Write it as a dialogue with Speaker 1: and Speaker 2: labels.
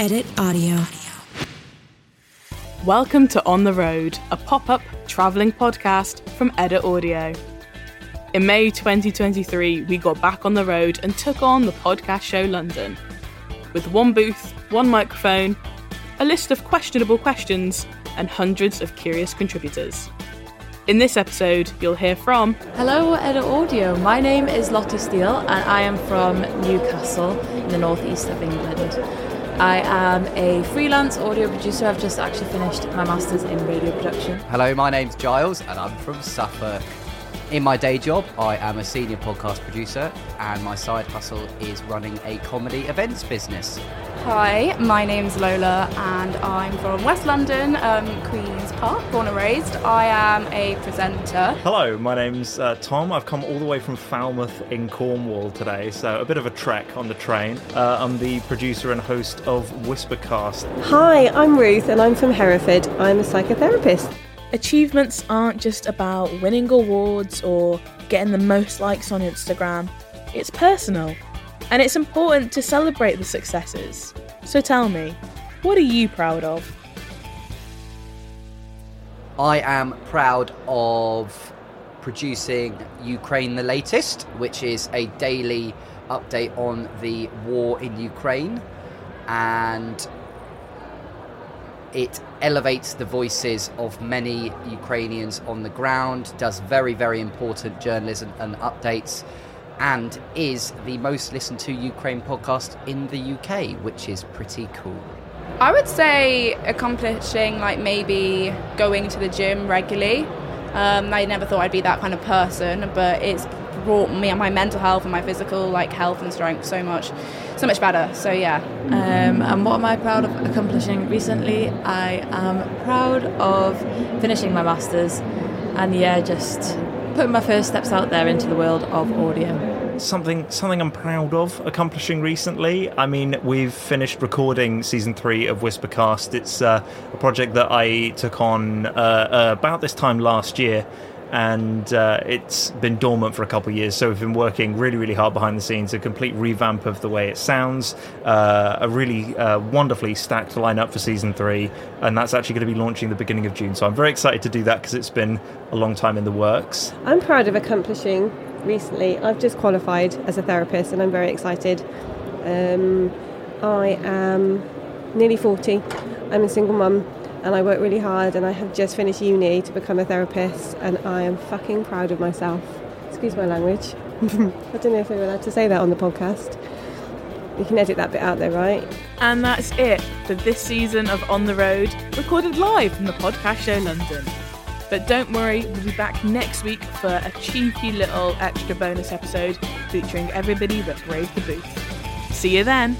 Speaker 1: Edit Audio.
Speaker 2: Welcome to On the Road, a pop up travelling podcast from Edit Audio. In May 2023, we got back on the road and took on the podcast show London. With one booth, one microphone, a list of questionable questions, and hundreds of curious contributors. In this episode, you'll hear from
Speaker 3: Hello, Edit Audio. My name is Lotta Steele, and I am from Newcastle in the northeast of England. I am a freelance audio producer. I've just actually finished my master's in radio production.
Speaker 4: Hello, my name's Giles and I'm from Suffolk. In my day job, I am a senior podcast producer, and my side hustle is running a comedy events business.
Speaker 5: Hi, my name's Lola and I'm from West London, um, Queen's Park, born and raised. I am a presenter.
Speaker 6: Hello, my name's uh, Tom. I've come all the way from Falmouth in Cornwall today, so a bit of a trek on the train. Uh, I'm the producer and host of Whispercast.
Speaker 7: Hi, I'm Ruth and I'm from Hereford. I'm a psychotherapist.
Speaker 2: Achievements aren't just about winning awards or getting the most likes on Instagram, it's personal. And it's important to celebrate the successes. So tell me, what are you proud of?
Speaker 4: I am proud of producing Ukraine the Latest, which is a daily update on the war in Ukraine. And it elevates the voices of many Ukrainians on the ground, does very, very important journalism and updates, and is the most listened to Ukraine podcast in the UK, which is pretty cool.
Speaker 5: I would say accomplishing, like maybe going to the gym regularly. Um, I never thought I'd be that kind of person, but it's brought me my mental health and my physical like health and strength so much so much better so yeah
Speaker 3: Um, and what am I proud of accomplishing recently? I am proud of finishing my master's and yeah, just putting my first steps out there into the world of audio.
Speaker 6: Something, something I'm proud of accomplishing recently. I mean, we've finished recording season three of Whispercast. It's uh, a project that I took on uh, uh, about this time last year, and uh, it's been dormant for a couple of years. So we've been working really, really hard behind the scenes. A complete revamp of the way it sounds, uh, a really uh, wonderfully stacked lineup for season three, and that's actually going to be launching the beginning of June. So I'm very excited to do that because it's been a long time in the works.
Speaker 7: I'm proud of accomplishing recently. I've just qualified as a therapist and I'm very excited. Um, I am nearly 40. I'm a single mum and I work really hard and I have just finished uni to become a therapist and I am fucking proud of myself. Excuse my language. I don't know if we're allowed to say that on the podcast. You can edit that bit out there, right?
Speaker 2: And that's it for this season of On the Road, recorded live from the podcast show London. But don't worry, we'll be back next week for a cheeky little extra bonus episode featuring everybody that braved the booth. See you then!